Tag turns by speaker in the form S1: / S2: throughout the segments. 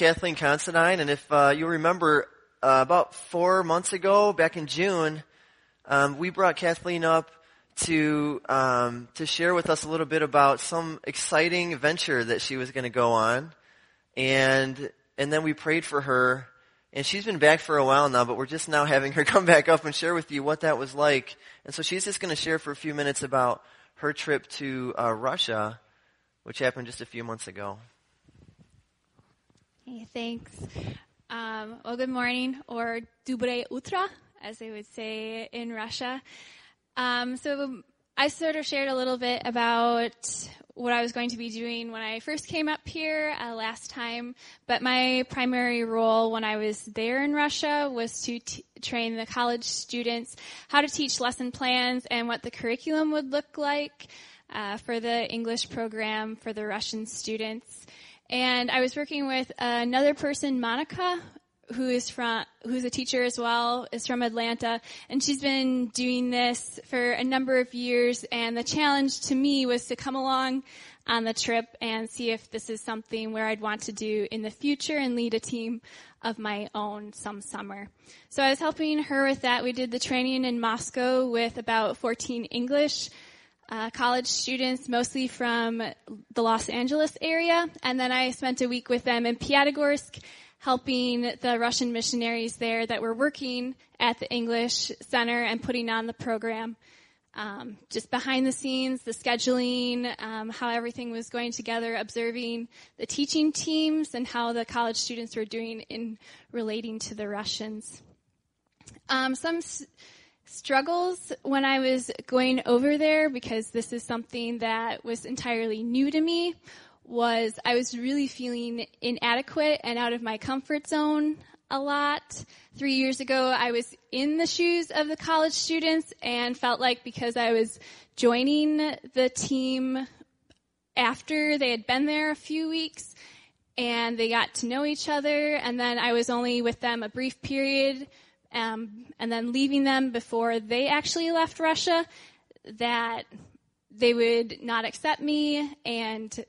S1: Kathleen Considine, and if uh, you remember, uh, about four months ago, back in June, um, we brought Kathleen up to um, to share with us a little bit about some exciting venture that she was going to go on, and and then we prayed for her, and she's been back for a while now, but we're just now having her come back up and share with you what that was like, and so she's just going to share for a few minutes about her trip to uh, Russia, which happened just a few months ago.
S2: Hey, thanks. Um, well, good morning, or dobre utra, as they would say in Russia. Um, so I sort of shared a little bit about what I was going to be doing when I first came up here uh, last time, but my primary role when I was there in Russia was to t- train the college students how to teach lesson plans and what the curriculum would look like uh, for the English program for the Russian students. And I was working with another person, Monica, who is from, who's a teacher as well, is from Atlanta, and she's been doing this for a number of years. And the challenge to me was to come along on the trip and see if this is something where I'd want to do in the future and lead a team of my own some summer. So I was helping her with that. We did the training in Moscow with about 14 English uh, college students, mostly from the Los Angeles area. And then I spent a week with them in Piatigorsk, helping the Russian missionaries there that were working at the English Center and putting on the program. Um, just behind the scenes, the scheduling, um, how everything was going together, observing the teaching teams and how the college students were doing in relating to the Russians. Um, some s- struggles when I was going over there because this is something that was entirely new to me was I was really feeling inadequate and out of my comfort zone a lot. Three years ago, I was in the shoes of the college students and felt like because I was joining the team after they had been there a few weeks and they got to know each other and then I was only with them a brief period um, and then leaving them before they actually left Russia, that they would not accept me, and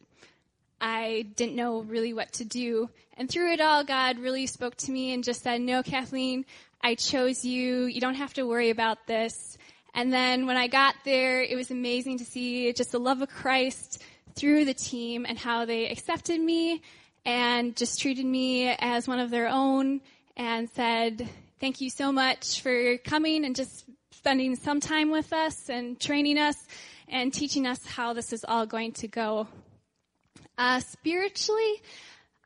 S2: I didn't know really what to do. And through it all, God really spoke to me and just said, No, Kathleen, I chose you. You don't have to worry about this. And then when I got there, it was amazing to see just the love of Christ through the team and how they accepted me and just treated me as one of their own and said, Thank you so much for coming and just spending some time with us and training us and teaching us how this is all going to go. Uh, spiritually,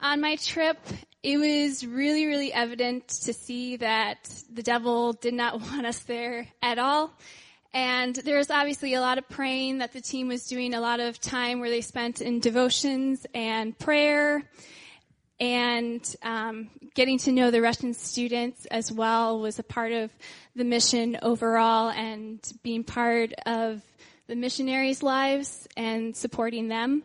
S2: on my trip, it was really, really evident to see that the devil did not want us there at all. And there was obviously a lot of praying that the team was doing, a lot of time where they spent in devotions and prayer and um, getting to know the Russian students as well was a part of the mission overall and being part of the missionaries' lives and supporting them.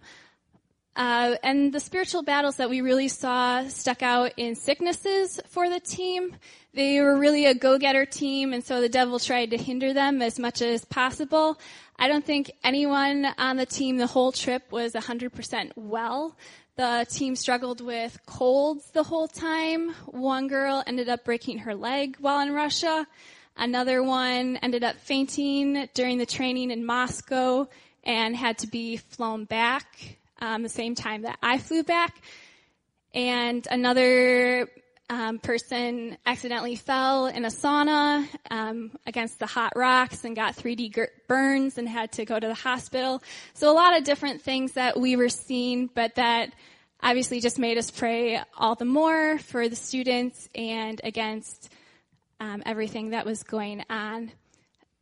S2: Uh, and the spiritual battles that we really saw stuck out in sicknesses for the team. They were really a go-getter team, and so the devil tried to hinder them as much as possible. I don't think anyone on the team the whole trip was 100% well. The team struggled with colds the whole time. One girl ended up breaking her leg while in Russia. Another one ended up fainting during the training in Moscow and had to be flown back um, the same time that I flew back. And another um, person accidentally fell in a sauna um, against the hot rocks and got 3D burns and had to go to the hospital. So a lot of different things that we were seeing, but that obviously just made us pray all the more for the students and against um, everything that was going on.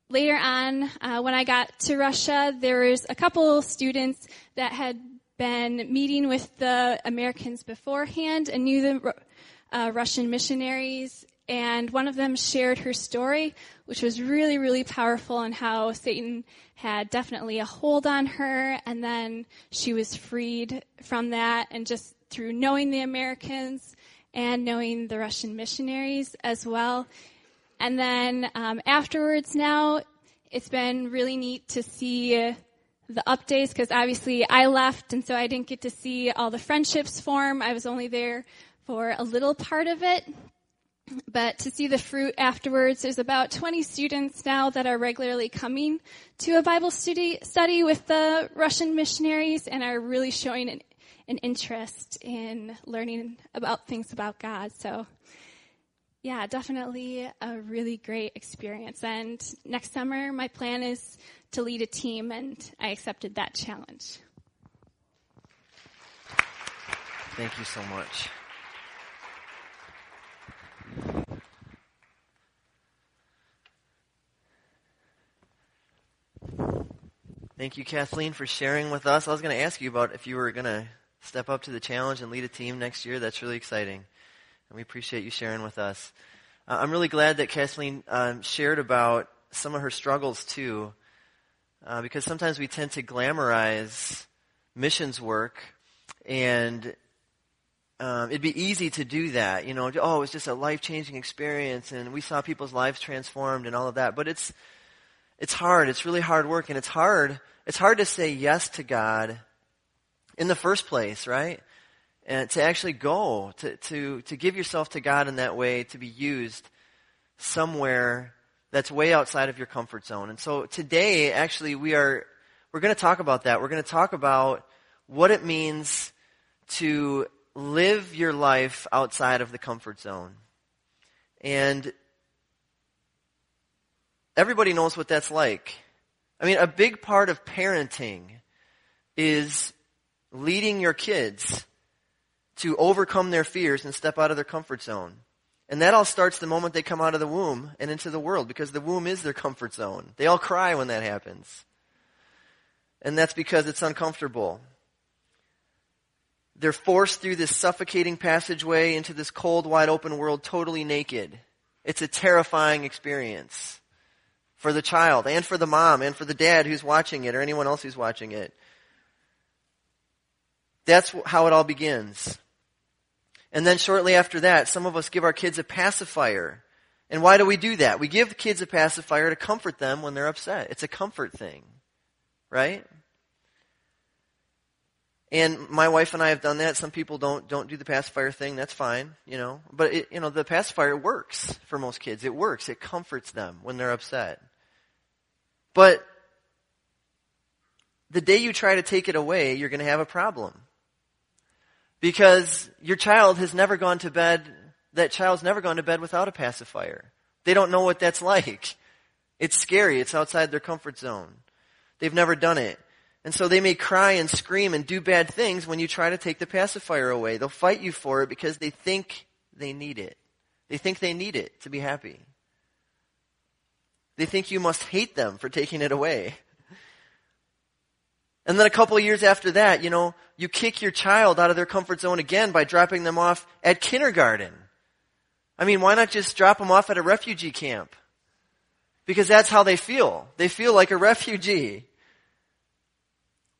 S2: Later on, uh, when I got to Russia, there was a couple students that had been meeting with the Americans beforehand and knew the uh, Russian missionaries. And one of them shared her story, which was really, really powerful and how Satan had definitely a hold on her. And then she was freed from that and just through knowing the Americans and knowing the Russian missionaries as well. And then um, afterwards now, it's been really neat to see the updates because obviously I left and so I didn't get to see all the friendships form. I was only there for a little part of it, but to see the fruit afterwards, there's about 20 students now that are regularly coming to a Bible study, study with the Russian missionaries and are really showing an, an interest in learning about things about God. So, yeah, definitely a really great experience. And next summer, my plan is to lead a team, and I accepted that challenge.
S1: Thank you so much. Thank you, Kathleen, for sharing with us. I was going to ask you about if you were going to step up to the challenge and lead a team next year. That's really exciting. And we appreciate you sharing with us. Uh, I'm really glad that Kathleen um, shared about some of her struggles, too, uh, because sometimes we tend to glamorize missions work and um, it'd be easy to do that. You know, oh, it was just a life changing experience, and we saw people's lives transformed and all of that. But it's it's hard. It's really hard work, and it's hard. It's hard to say yes to God in the first place, right? And to actually go to to to give yourself to God in that way, to be used somewhere that's way outside of your comfort zone. And so today, actually, we are we're going to talk about that. We're going to talk about what it means to live your life outside of the comfort zone. And everybody knows what that's like. I mean, a big part of parenting is leading your kids to overcome their fears and step out of their comfort zone. And that all starts the moment they come out of the womb and into the world because the womb is their comfort zone. They all cry when that happens. And that's because it's uncomfortable. They're forced through this suffocating passageway into this cold, wide open world totally naked. It's a terrifying experience for the child and for the mom and for the dad who's watching it or anyone else who's watching it. That's how it all begins. And then shortly after that, some of us give our kids a pacifier. And why do we do that? We give kids a pacifier to comfort them when they're upset. It's a comfort thing. Right? And my wife and I have done that. Some people don't don't do the pacifier thing. That's fine, you know. But it, you know, the pacifier works for most kids. It works. It comforts them when they're upset. But the day you try to take it away, you're going to have a problem. Because your child has never gone to bed, that child's never gone to bed without a pacifier. They don't know what that's like. It's scary. It's outside their comfort zone. They've never done it. And so they may cry and scream and do bad things when you try to take the pacifier away. They'll fight you for it because they think they need it. They think they need it to be happy. They think you must hate them for taking it away. And then a couple of years after that, you know, you kick your child out of their comfort zone again by dropping them off at kindergarten. I mean, why not just drop them off at a refugee camp? Because that's how they feel. They feel like a refugee.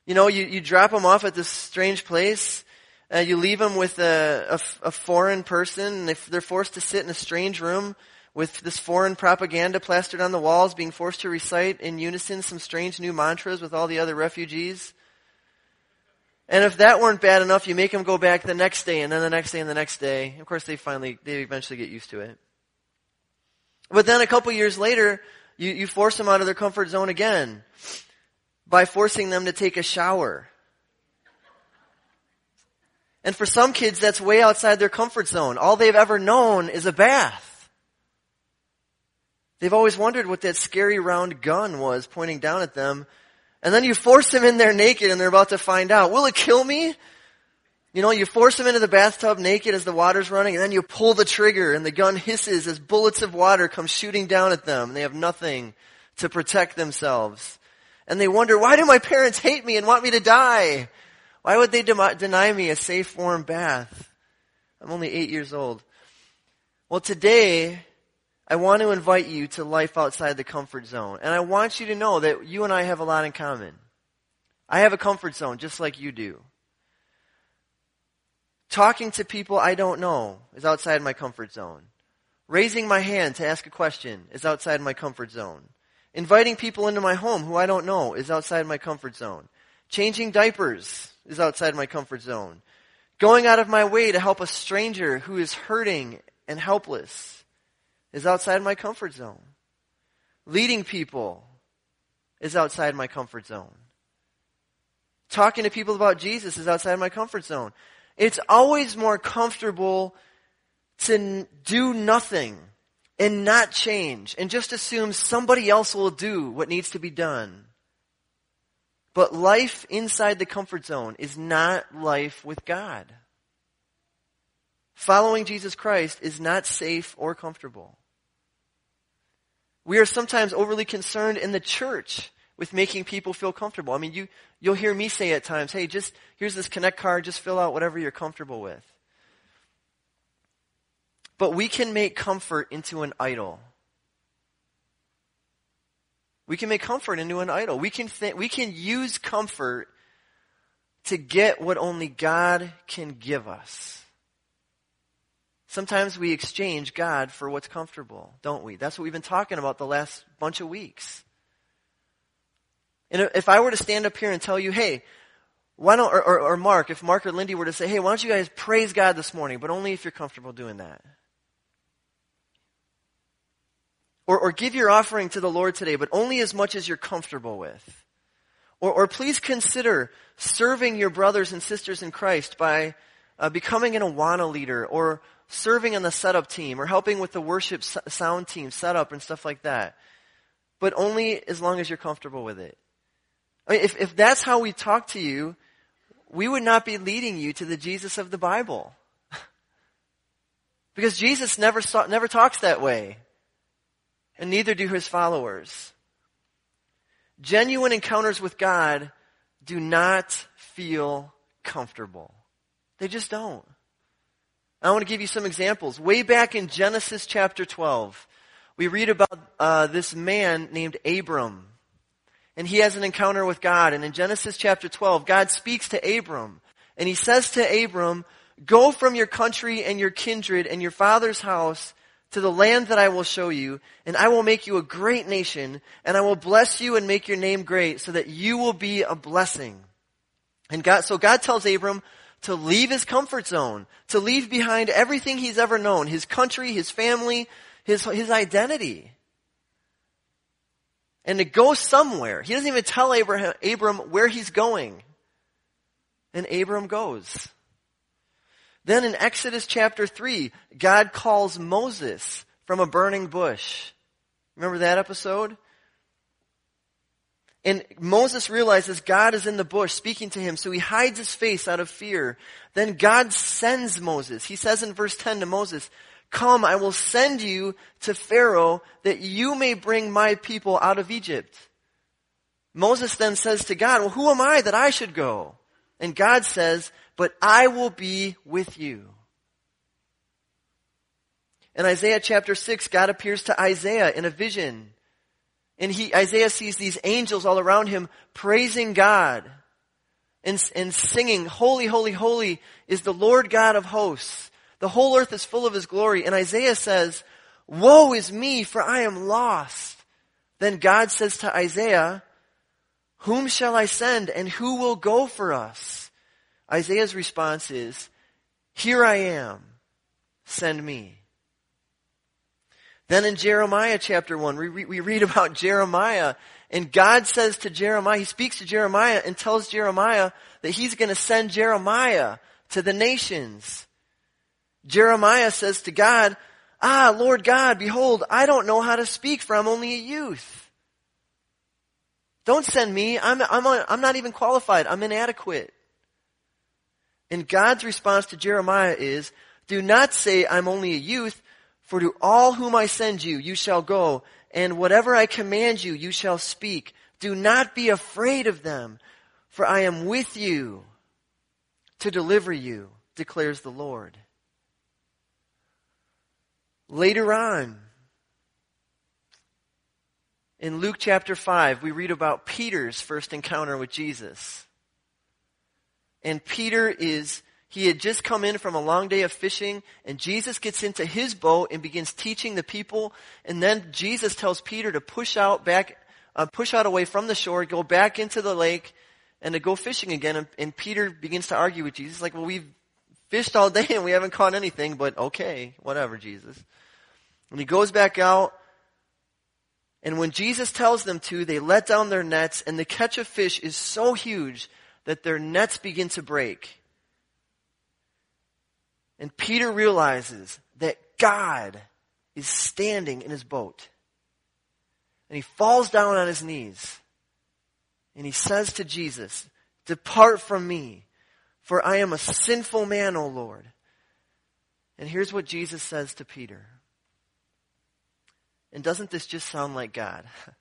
S1: You know, you, you drop them off at this strange place. Uh, you leave them with a, a, a foreign person. And they're forced to sit in a strange room with this foreign propaganda plastered on the walls, being forced to recite in unison some strange new mantras with all the other refugees. And if that weren't bad enough, you make them go back the next day and then the next day and the next day. Of course, they finally, they eventually get used to it. But then a couple years later, you, you force them out of their comfort zone again by forcing them to take a shower. And for some kids, that's way outside their comfort zone. All they've ever known is a bath. They've always wondered what that scary round gun was pointing down at them. And then you force them in there naked and they're about to find out. Will it kill me? You know, you force them into the bathtub naked as the water's running and then you pull the trigger and the gun hisses as bullets of water come shooting down at them. And they have nothing to protect themselves and they wonder, why do my parents hate me and want me to die? Why would they de- deny me a safe, warm bath? I'm only eight years old. Well, today, I want to invite you to life outside the comfort zone. And I want you to know that you and I have a lot in common. I have a comfort zone just like you do. Talking to people I don't know is outside my comfort zone. Raising my hand to ask a question is outside my comfort zone. Inviting people into my home who I don't know is outside my comfort zone. Changing diapers is outside my comfort zone. Going out of my way to help a stranger who is hurting and helpless is outside my comfort zone. Leading people is outside my comfort zone. Talking to people about Jesus is outside my comfort zone. It's always more comfortable to do nothing and not change and just assume somebody else will do what needs to be done. But life inside the comfort zone is not life with God. Following Jesus Christ is not safe or comfortable. We are sometimes overly concerned in the church with making people feel comfortable. I mean, you, you'll hear me say at times, hey, just, here's this connect card, just fill out whatever you're comfortable with. But we can make comfort into an idol. We can make comfort into an idol. We can th- we can use comfort to get what only God can give us. Sometimes we exchange God for what's comfortable, don't we? That's what we've been talking about the last bunch of weeks. And if I were to stand up here and tell you, hey, why don't, or, or, or Mark, if Mark or Lindy were to say, hey, why don't you guys praise God this morning, but only if you're comfortable doing that. Or, or give your offering to the Lord today, but only as much as you're comfortable with. Or, or please consider serving your brothers and sisters in Christ by uh, becoming an Awana leader or serving on the setup team or helping with the worship sound team setup and stuff like that. But only as long as you're comfortable with it. I mean, if, if that's how we talk to you, we would not be leading you to the Jesus of the Bible. because Jesus never, never talks that way and neither do his followers. Genuine encounters with God do not feel comfortable. They just don't. I want to give you some examples. Way back in Genesis chapter 12, we read about uh, this man named Abram. And he has an encounter with God. And in Genesis chapter 12, God speaks to Abram. And he says to Abram, Go from your country and your kindred and your father's house to the land that I will show you, and I will make you a great nation, and I will bless you and make your name great, so that you will be a blessing. And God, so God tells Abram to leave his comfort zone, to leave behind everything he's ever known, his country, his family, his, his identity. And to go somewhere. He doesn't even tell Abraham, Abram where he's going. And Abram goes. Then in Exodus chapter 3, God calls Moses from a burning bush. Remember that episode? And Moses realizes God is in the bush speaking to him, so he hides his face out of fear. Then God sends Moses. He says in verse 10 to Moses, Come, I will send you to Pharaoh that you may bring my people out of Egypt. Moses then says to God, Well, who am I that I should go? And God says, but I will be with you. In Isaiah chapter 6, God appears to Isaiah in a vision. And he, Isaiah sees these angels all around him praising God and, and singing, Holy, holy, holy is the Lord God of hosts. The whole earth is full of his glory. And Isaiah says, Woe is me, for I am lost. Then God says to Isaiah, Whom shall I send and who will go for us? Isaiah's response is, Here I am, send me. Then in Jeremiah chapter 1, we, we read about Jeremiah, and God says to Jeremiah, He speaks to Jeremiah and tells Jeremiah that He's going to send Jeremiah to the nations. Jeremiah says to God, Ah, Lord God, behold, I don't know how to speak for I'm only a youth. Don't send me. I'm, I'm, I'm not even qualified. I'm inadequate. And God's response to Jeremiah is, do not say, I'm only a youth, for to all whom I send you, you shall go, and whatever I command you, you shall speak. Do not be afraid of them, for I am with you to deliver you, declares the Lord. Later on, in Luke chapter 5, we read about Peter's first encounter with Jesus. And Peter is, he had just come in from a long day of fishing, and Jesus gets into his boat and begins teaching the people. And then Jesus tells Peter to push out back, uh, push out away from the shore, go back into the lake, and to go fishing again. And, and Peter begins to argue with Jesus, like, well, we've fished all day and we haven't caught anything, but okay, whatever, Jesus. And he goes back out, and when Jesus tells them to, they let down their nets, and the catch of fish is so huge that their nets begin to break. And Peter realizes that God is standing in his boat. And he falls down on his knees. And he says to Jesus, Depart from me, for I am a sinful man, O Lord. And here's what Jesus says to Peter. And doesn't this just sound like God?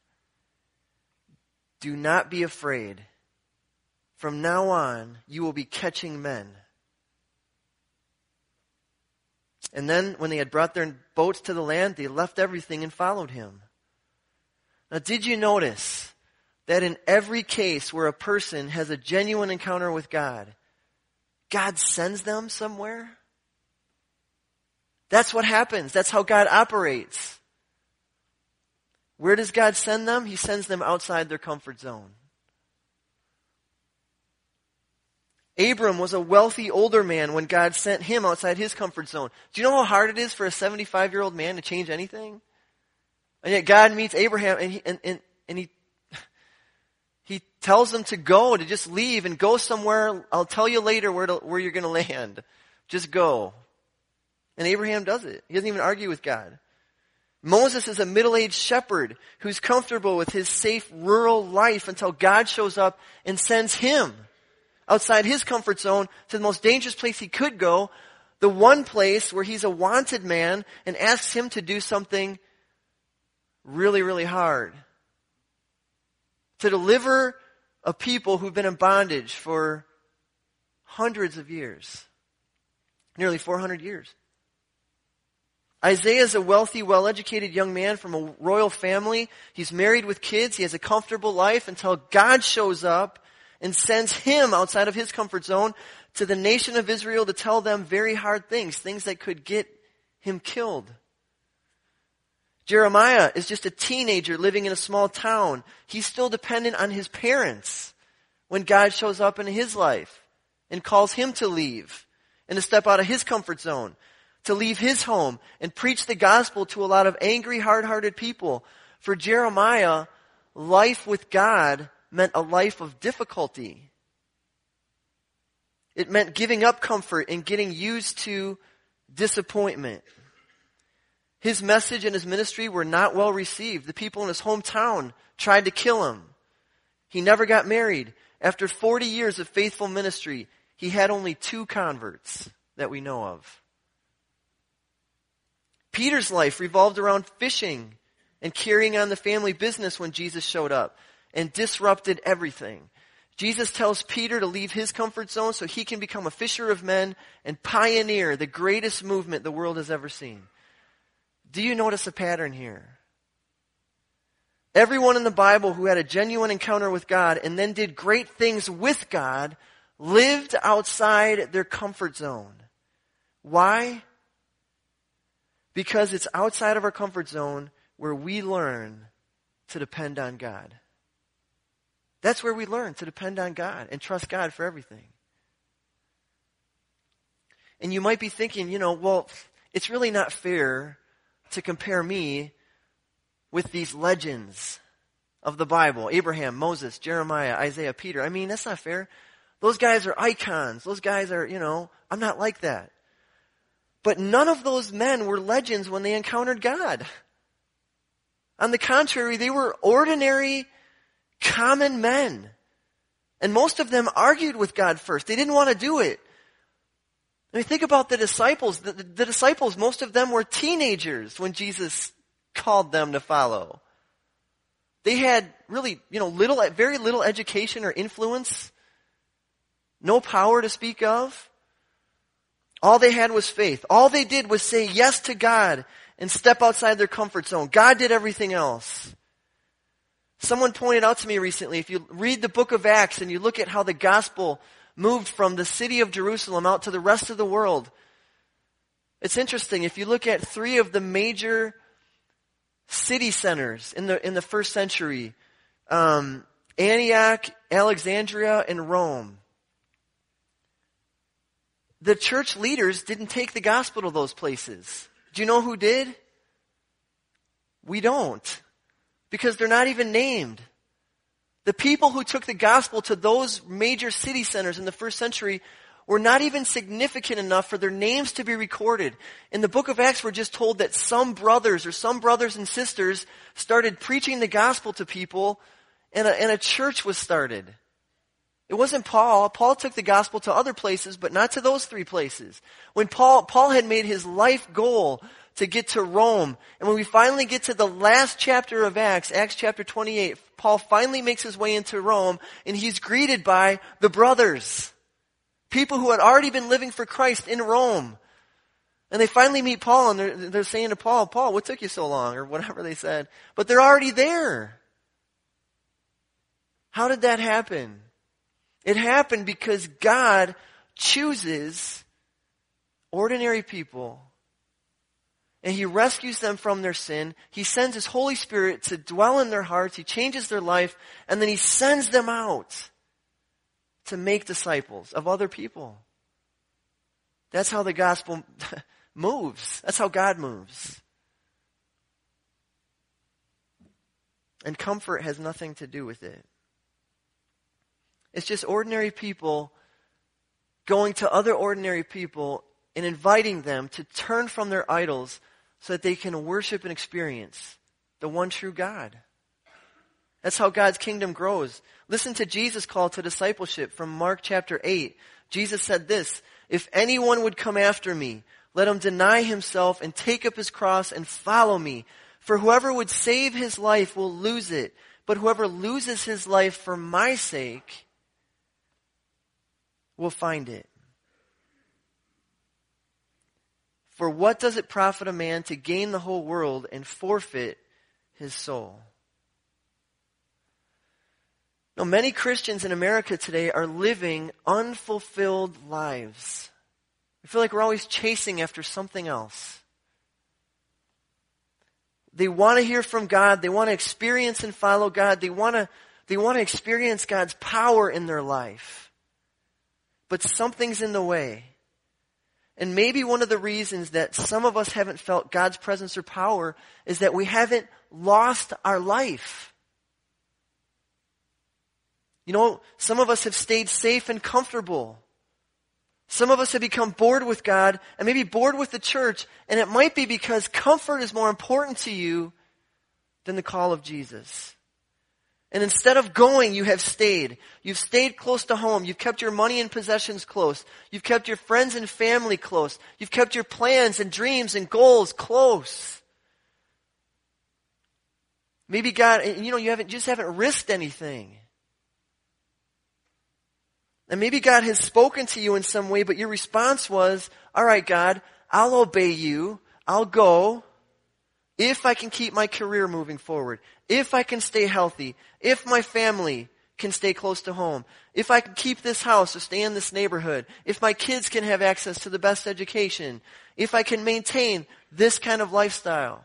S1: Do not be afraid. From now on, you will be catching men. And then, when they had brought their boats to the land, they left everything and followed him. Now, did you notice that in every case where a person has a genuine encounter with God, God sends them somewhere? That's what happens. That's how God operates. Where does God send them? He sends them outside their comfort zone. Abram was a wealthy older man when God sent him outside his comfort zone. Do you know how hard it is for a 75 year old man to change anything? And yet God meets Abraham and he, and, and, and he, he tells him to go, to just leave and go somewhere. I'll tell you later where, to, where you're going to land. Just go. And Abraham does it. He doesn't even argue with God. Moses is a middle-aged shepherd who's comfortable with his safe rural life until God shows up and sends him outside his comfort zone to the most dangerous place he could go, the one place where he's a wanted man and asks him to do something really, really hard. To deliver a people who've been in bondage for hundreds of years. Nearly 400 years. Isaiah is a wealthy, well-educated young man from a royal family. He's married with kids. He has a comfortable life until God shows up and sends him outside of his comfort zone to the nation of Israel to tell them very hard things, things that could get him killed. Jeremiah is just a teenager living in a small town. He's still dependent on his parents when God shows up in his life and calls him to leave and to step out of his comfort zone, to leave his home and preach the gospel to a lot of angry, hard-hearted people. For Jeremiah, life with God meant a life of difficulty. It meant giving up comfort and getting used to disappointment. His message and his ministry were not well received. The people in his hometown tried to kill him. He never got married. After 40 years of faithful ministry, he had only two converts that we know of. Peter's life revolved around fishing and carrying on the family business when Jesus showed up and disrupted everything. Jesus tells Peter to leave his comfort zone so he can become a fisher of men and pioneer the greatest movement the world has ever seen. Do you notice a pattern here? Everyone in the Bible who had a genuine encounter with God and then did great things with God lived outside their comfort zone. Why? Because it's outside of our comfort zone where we learn to depend on God. That's where we learn to depend on God and trust God for everything. And you might be thinking, you know, well, it's really not fair to compare me with these legends of the Bible Abraham, Moses, Jeremiah, Isaiah, Peter. I mean, that's not fair. Those guys are icons. Those guys are, you know, I'm not like that. But none of those men were legends when they encountered God. On the contrary, they were ordinary, common men. And most of them argued with God first. They didn't want to do it. I mean, think about the disciples. The, the, the, disciples, most of them were teenagers when Jesus called them to follow. They had really, you know, little, very little education or influence. No power to speak of. All they had was faith. All they did was say yes to God and step outside their comfort zone. God did everything else. Someone pointed out to me recently, if you read the book of Acts and you look at how the gospel moved from the city of Jerusalem out to the rest of the world. It's interesting. If you look at three of the major city centers in the, in the first century, um, Antioch, Alexandria, and Rome. the church leaders didn't take the gospel to those places. Do you know who did? We don't. Because they're not even named. The people who took the gospel to those major city centers in the first century were not even significant enough for their names to be recorded. In the book of Acts, we're just told that some brothers or some brothers and sisters started preaching the gospel to people and a, and a church was started. It wasn't Paul. Paul took the gospel to other places, but not to those three places. When Paul, Paul had made his life goal to get to Rome, and when we finally get to the last chapter of Acts, Acts chapter 28, Paul finally makes his way into Rome, and he's greeted by the brothers. People who had already been living for Christ in Rome. And they finally meet Paul and they're, they're saying to Paul, Paul, what took you so long? Or whatever they said. But they're already there. How did that happen? It happened because God chooses ordinary people and He rescues them from their sin. He sends His Holy Spirit to dwell in their hearts. He changes their life and then He sends them out to make disciples of other people. That's how the gospel moves. That's how God moves. And comfort has nothing to do with it. It's just ordinary people going to other ordinary people and inviting them to turn from their idols so that they can worship and experience the one true God. That's how God's kingdom grows. Listen to Jesus' call to discipleship from Mark chapter 8. Jesus said this, If anyone would come after me, let him deny himself and take up his cross and follow me. For whoever would save his life will lose it, but whoever loses his life for my sake will find it. For what does it profit a man to gain the whole world and forfeit his soul? Now, many Christians in America today are living unfulfilled lives. I feel like we're always chasing after something else. They want to hear from God. They want to experience and follow God. They want to, they want to experience God's power in their life. But something's in the way. And maybe one of the reasons that some of us haven't felt God's presence or power is that we haven't lost our life. You know, some of us have stayed safe and comfortable. Some of us have become bored with God and maybe bored with the church, and it might be because comfort is more important to you than the call of Jesus. And instead of going, you have stayed. You've stayed close to home. You've kept your money and possessions close. You've kept your friends and family close. You've kept your plans and dreams and goals close. Maybe God, you know, you haven't, just haven't risked anything. And maybe God has spoken to you in some way, but your response was, all right, God, I'll obey you. I'll go if I can keep my career moving forward, if I can stay healthy, if my family can stay close to home, if I can keep this house or stay in this neighborhood, if my kids can have access to the best education, if I can maintain this kind of lifestyle.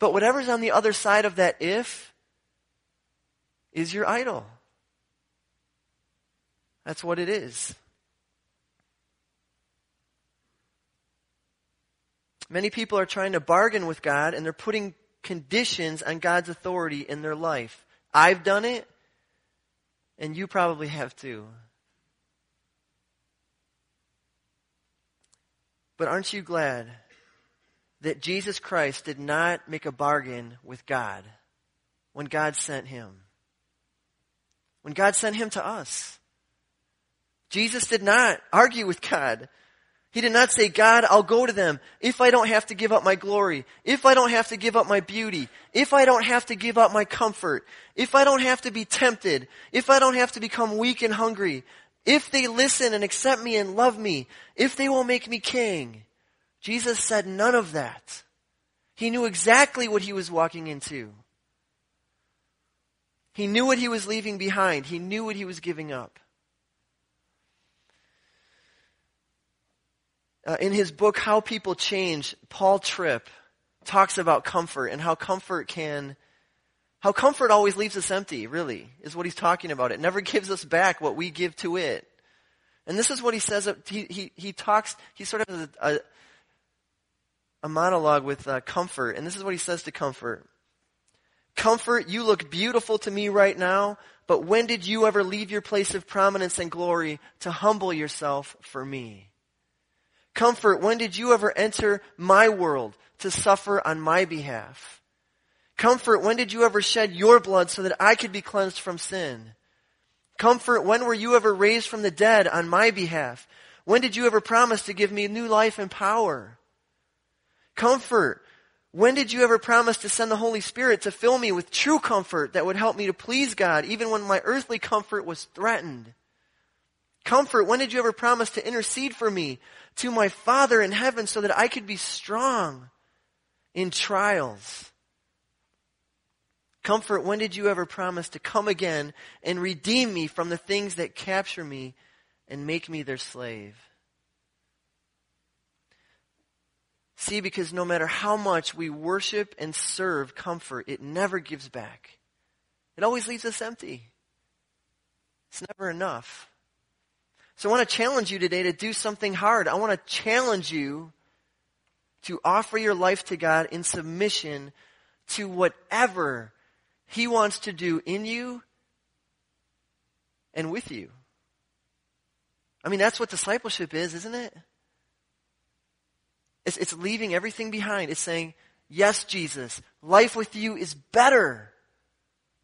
S1: But whatever's on the other side of that if is your idol. That's what it is. Many people are trying to bargain with God and they're putting conditions on God's authority in their life. I've done it, and you probably have too. But aren't you glad that Jesus Christ did not make a bargain with God when God sent him? When God sent him to us. Jesus did not argue with God. He did not say, God, I'll go to them if I don't have to give up my glory, if I don't have to give up my beauty, if I don't have to give up my comfort, if I don't have to be tempted, if I don't have to become weak and hungry, if they listen and accept me and love me, if they will make me king. Jesus said none of that. He knew exactly what he was walking into. He knew what he was leaving behind. He knew what he was giving up. Uh, in his book, How People Change, Paul Tripp talks about comfort and how comfort can, how comfort always leaves us empty, really, is what he's talking about. It never gives us back what we give to it. And this is what he says. He, he, he talks, he sort of a, a, a monologue with uh, comfort. And this is what he says to comfort. Comfort, you look beautiful to me right now, but when did you ever leave your place of prominence and glory to humble yourself for me? Comfort, when did you ever enter my world to suffer on my behalf? Comfort, when did you ever shed your blood so that I could be cleansed from sin? Comfort, when were you ever raised from the dead on my behalf? When did you ever promise to give me new life and power? Comfort, when did you ever promise to send the Holy Spirit to fill me with true comfort that would help me to please God even when my earthly comfort was threatened? Comfort, when did you ever promise to intercede for me to my Father in heaven so that I could be strong in trials? Comfort, when did you ever promise to come again and redeem me from the things that capture me and make me their slave? See, because no matter how much we worship and serve comfort, it never gives back. It always leaves us empty. It's never enough. So I want to challenge you today to do something hard. I want to challenge you to offer your life to God in submission to whatever He wants to do in you and with you. I mean, that's what discipleship is, isn't it? It's, it's leaving everything behind. It's saying, yes, Jesus, life with you is better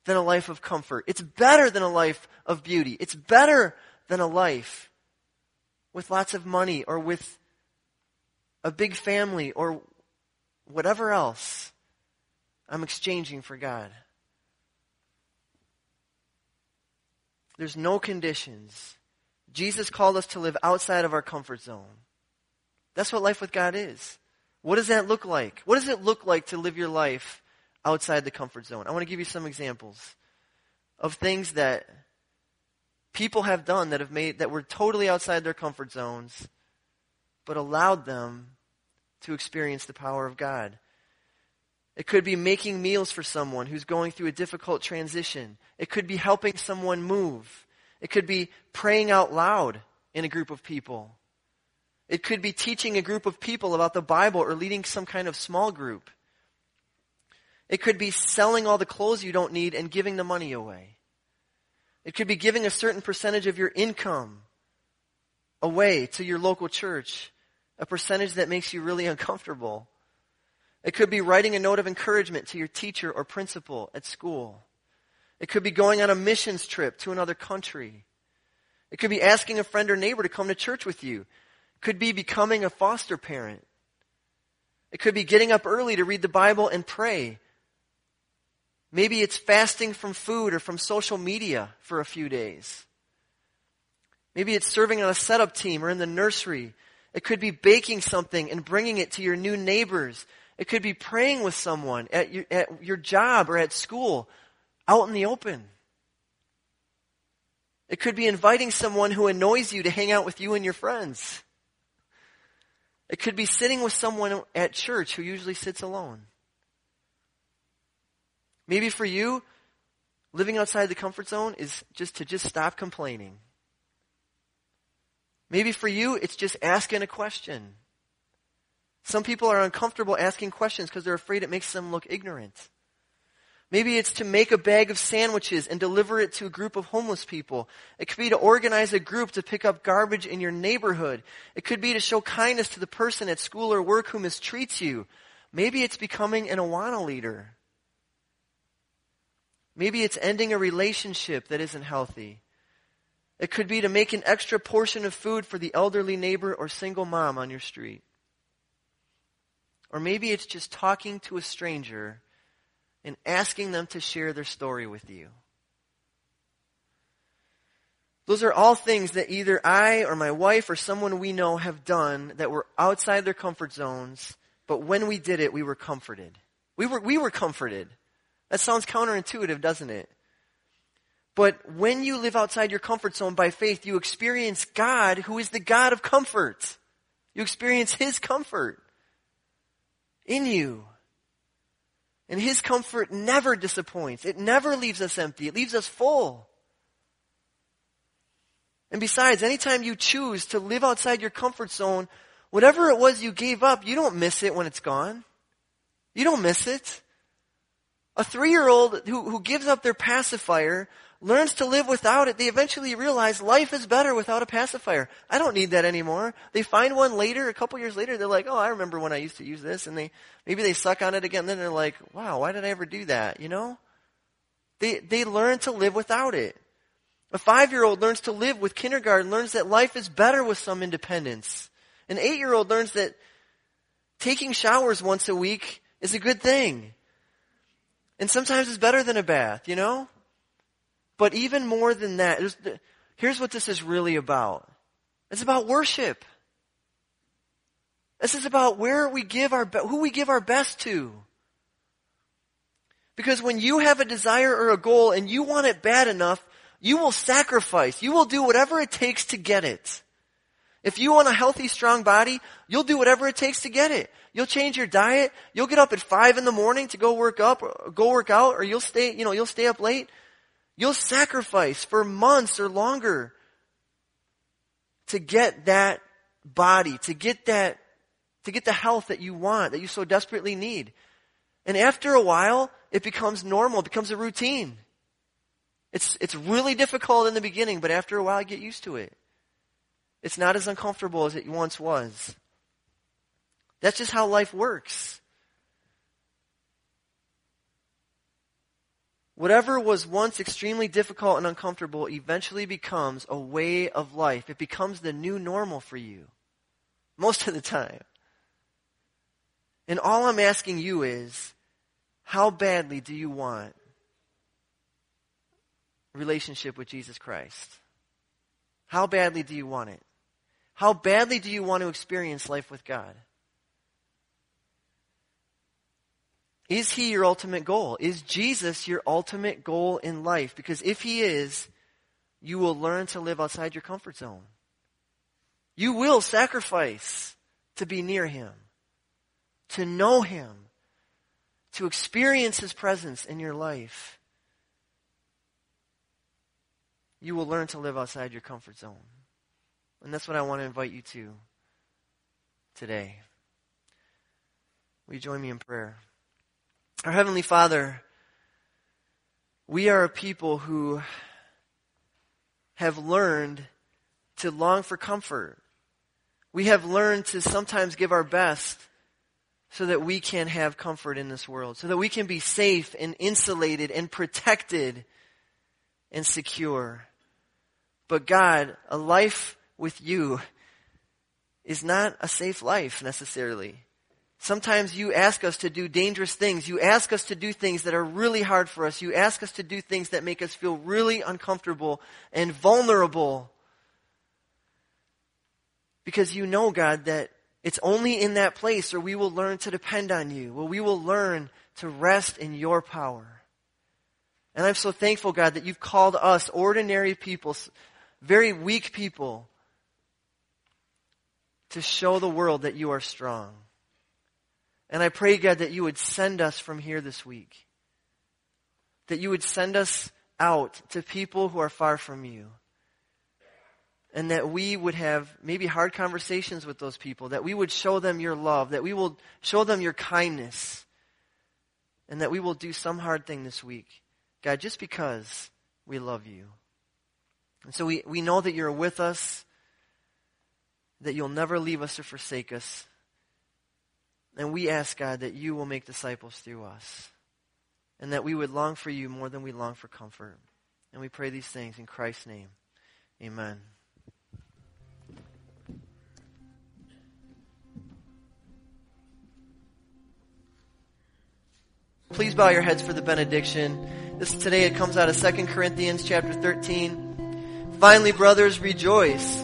S1: than a life of comfort. It's better than a life of beauty. It's better than a life with lots of money or with a big family or whatever else I'm exchanging for God. There's no conditions. Jesus called us to live outside of our comfort zone. That's what life with God is. What does that look like? What does it look like to live your life outside the comfort zone? I want to give you some examples of things that people have done that have made that were totally outside their comfort zones but allowed them to experience the power of God. It could be making meals for someone who's going through a difficult transition. It could be helping someone move. It could be praying out loud in a group of people. It could be teaching a group of people about the Bible or leading some kind of small group. It could be selling all the clothes you don't need and giving the money away. It could be giving a certain percentage of your income away to your local church, a percentage that makes you really uncomfortable. It could be writing a note of encouragement to your teacher or principal at school. It could be going on a missions trip to another country. It could be asking a friend or neighbor to come to church with you It could be becoming a foster parent. It could be getting up early to read the Bible and pray. Maybe it's fasting from food or from social media for a few days. Maybe it's serving on a setup team or in the nursery. It could be baking something and bringing it to your new neighbors. It could be praying with someone at your, at your job or at school out in the open. It could be inviting someone who annoys you to hang out with you and your friends. It could be sitting with someone at church who usually sits alone. Maybe for you, living outside the comfort zone is just to just stop complaining. Maybe for you, it's just asking a question. Some people are uncomfortable asking questions because they're afraid it makes them look ignorant. Maybe it's to make a bag of sandwiches and deliver it to a group of homeless people. It could be to organize a group to pick up garbage in your neighborhood. It could be to show kindness to the person at school or work who mistreats you. Maybe it's becoming an Awana leader. Maybe it's ending a relationship that isn't healthy. It could be to make an extra portion of food for the elderly neighbor or single mom on your street. Or maybe it's just talking to a stranger and asking them to share their story with you. Those are all things that either I or my wife or someone we know have done that were outside their comfort zones, but when we did it, we were comforted. We were, we were comforted. That sounds counterintuitive, doesn't it? But when you live outside your comfort zone by faith, you experience God who is the God of comfort. You experience His comfort in you. And His comfort never disappoints. It never leaves us empty. It leaves us full. And besides, anytime you choose to live outside your comfort zone, whatever it was you gave up, you don't miss it when it's gone. You don't miss it. A three-year-old who, who gives up their pacifier learns to live without it. They eventually realize life is better without a pacifier. I don't need that anymore. They find one later, a couple years later, they're like, oh, I remember when I used to use this. And they, maybe they suck on it again. Then they're like, wow, why did I ever do that? You know? They, they learn to live without it. A five-year-old learns to live with kindergarten, learns that life is better with some independence. An eight-year-old learns that taking showers once a week is a good thing. And sometimes it's better than a bath, you know? But even more than that, here's what this is really about. It's about worship. This is about where we give our, who we give our best to. Because when you have a desire or a goal and you want it bad enough, you will sacrifice. You will do whatever it takes to get it. If you want a healthy, strong body, you'll do whatever it takes to get it. You'll change your diet. You'll get up at five in the morning to go work up, go work out, or you'll stay, you know, you'll stay up late. You'll sacrifice for months or longer to get that body, to get that, to get the health that you want, that you so desperately need. And after a while, it becomes normal, it becomes a routine. It's, it's really difficult in the beginning, but after a while, you get used to it. It's not as uncomfortable as it once was. That's just how life works. Whatever was once extremely difficult and uncomfortable eventually becomes a way of life. It becomes the new normal for you. Most of the time. And all I'm asking you is, how badly do you want relationship with Jesus Christ? How badly do you want it? How badly do you want to experience life with God? Is he your ultimate goal? Is Jesus your ultimate goal in life? Because if he is, you will learn to live outside your comfort zone. You will sacrifice to be near him, to know him, to experience his presence in your life. You will learn to live outside your comfort zone. And that's what I want to invite you to today. Will you join me in prayer? Our Heavenly Father, we are a people who have learned to long for comfort. We have learned to sometimes give our best so that we can have comfort in this world, so that we can be safe and insulated and protected and secure. But God, a life with you is not a safe life necessarily. Sometimes you ask us to do dangerous things. You ask us to do things that are really hard for us. You ask us to do things that make us feel really uncomfortable and vulnerable. Because you know, God, that it's only in that place where we will learn to depend on you, where we will learn to rest in your power. And I'm so thankful, God, that you've called us, ordinary people, very weak people, to show the world that you are strong. And I pray, God, that you would send us from here this week. That you would send us out to people who are far from you. And that we would have maybe hard conversations with those people. That we would show them your love. That we will show them your kindness. And that we will do some hard thing this week. God, just because we love you. And so we, we know that you're with us. That you'll never leave us or forsake us. And we ask, God, that you will make disciples through us. And that we would long for you more than we long for comfort. And we pray these things in Christ's name. Amen. Please bow your heads for the benediction. This today it comes out of 2 Corinthians chapter 13. Finally, brothers, rejoice.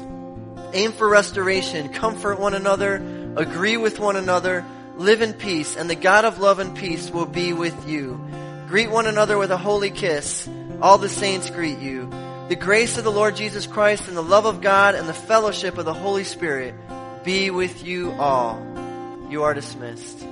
S1: Aim for restoration. Comfort one another. Agree with one another Live in peace, and the God of love and peace will be with you. Greet one another with a holy kiss. All the saints greet you. The grace of the Lord Jesus Christ and the love of God and the fellowship of the Holy Spirit be with you all. You are dismissed.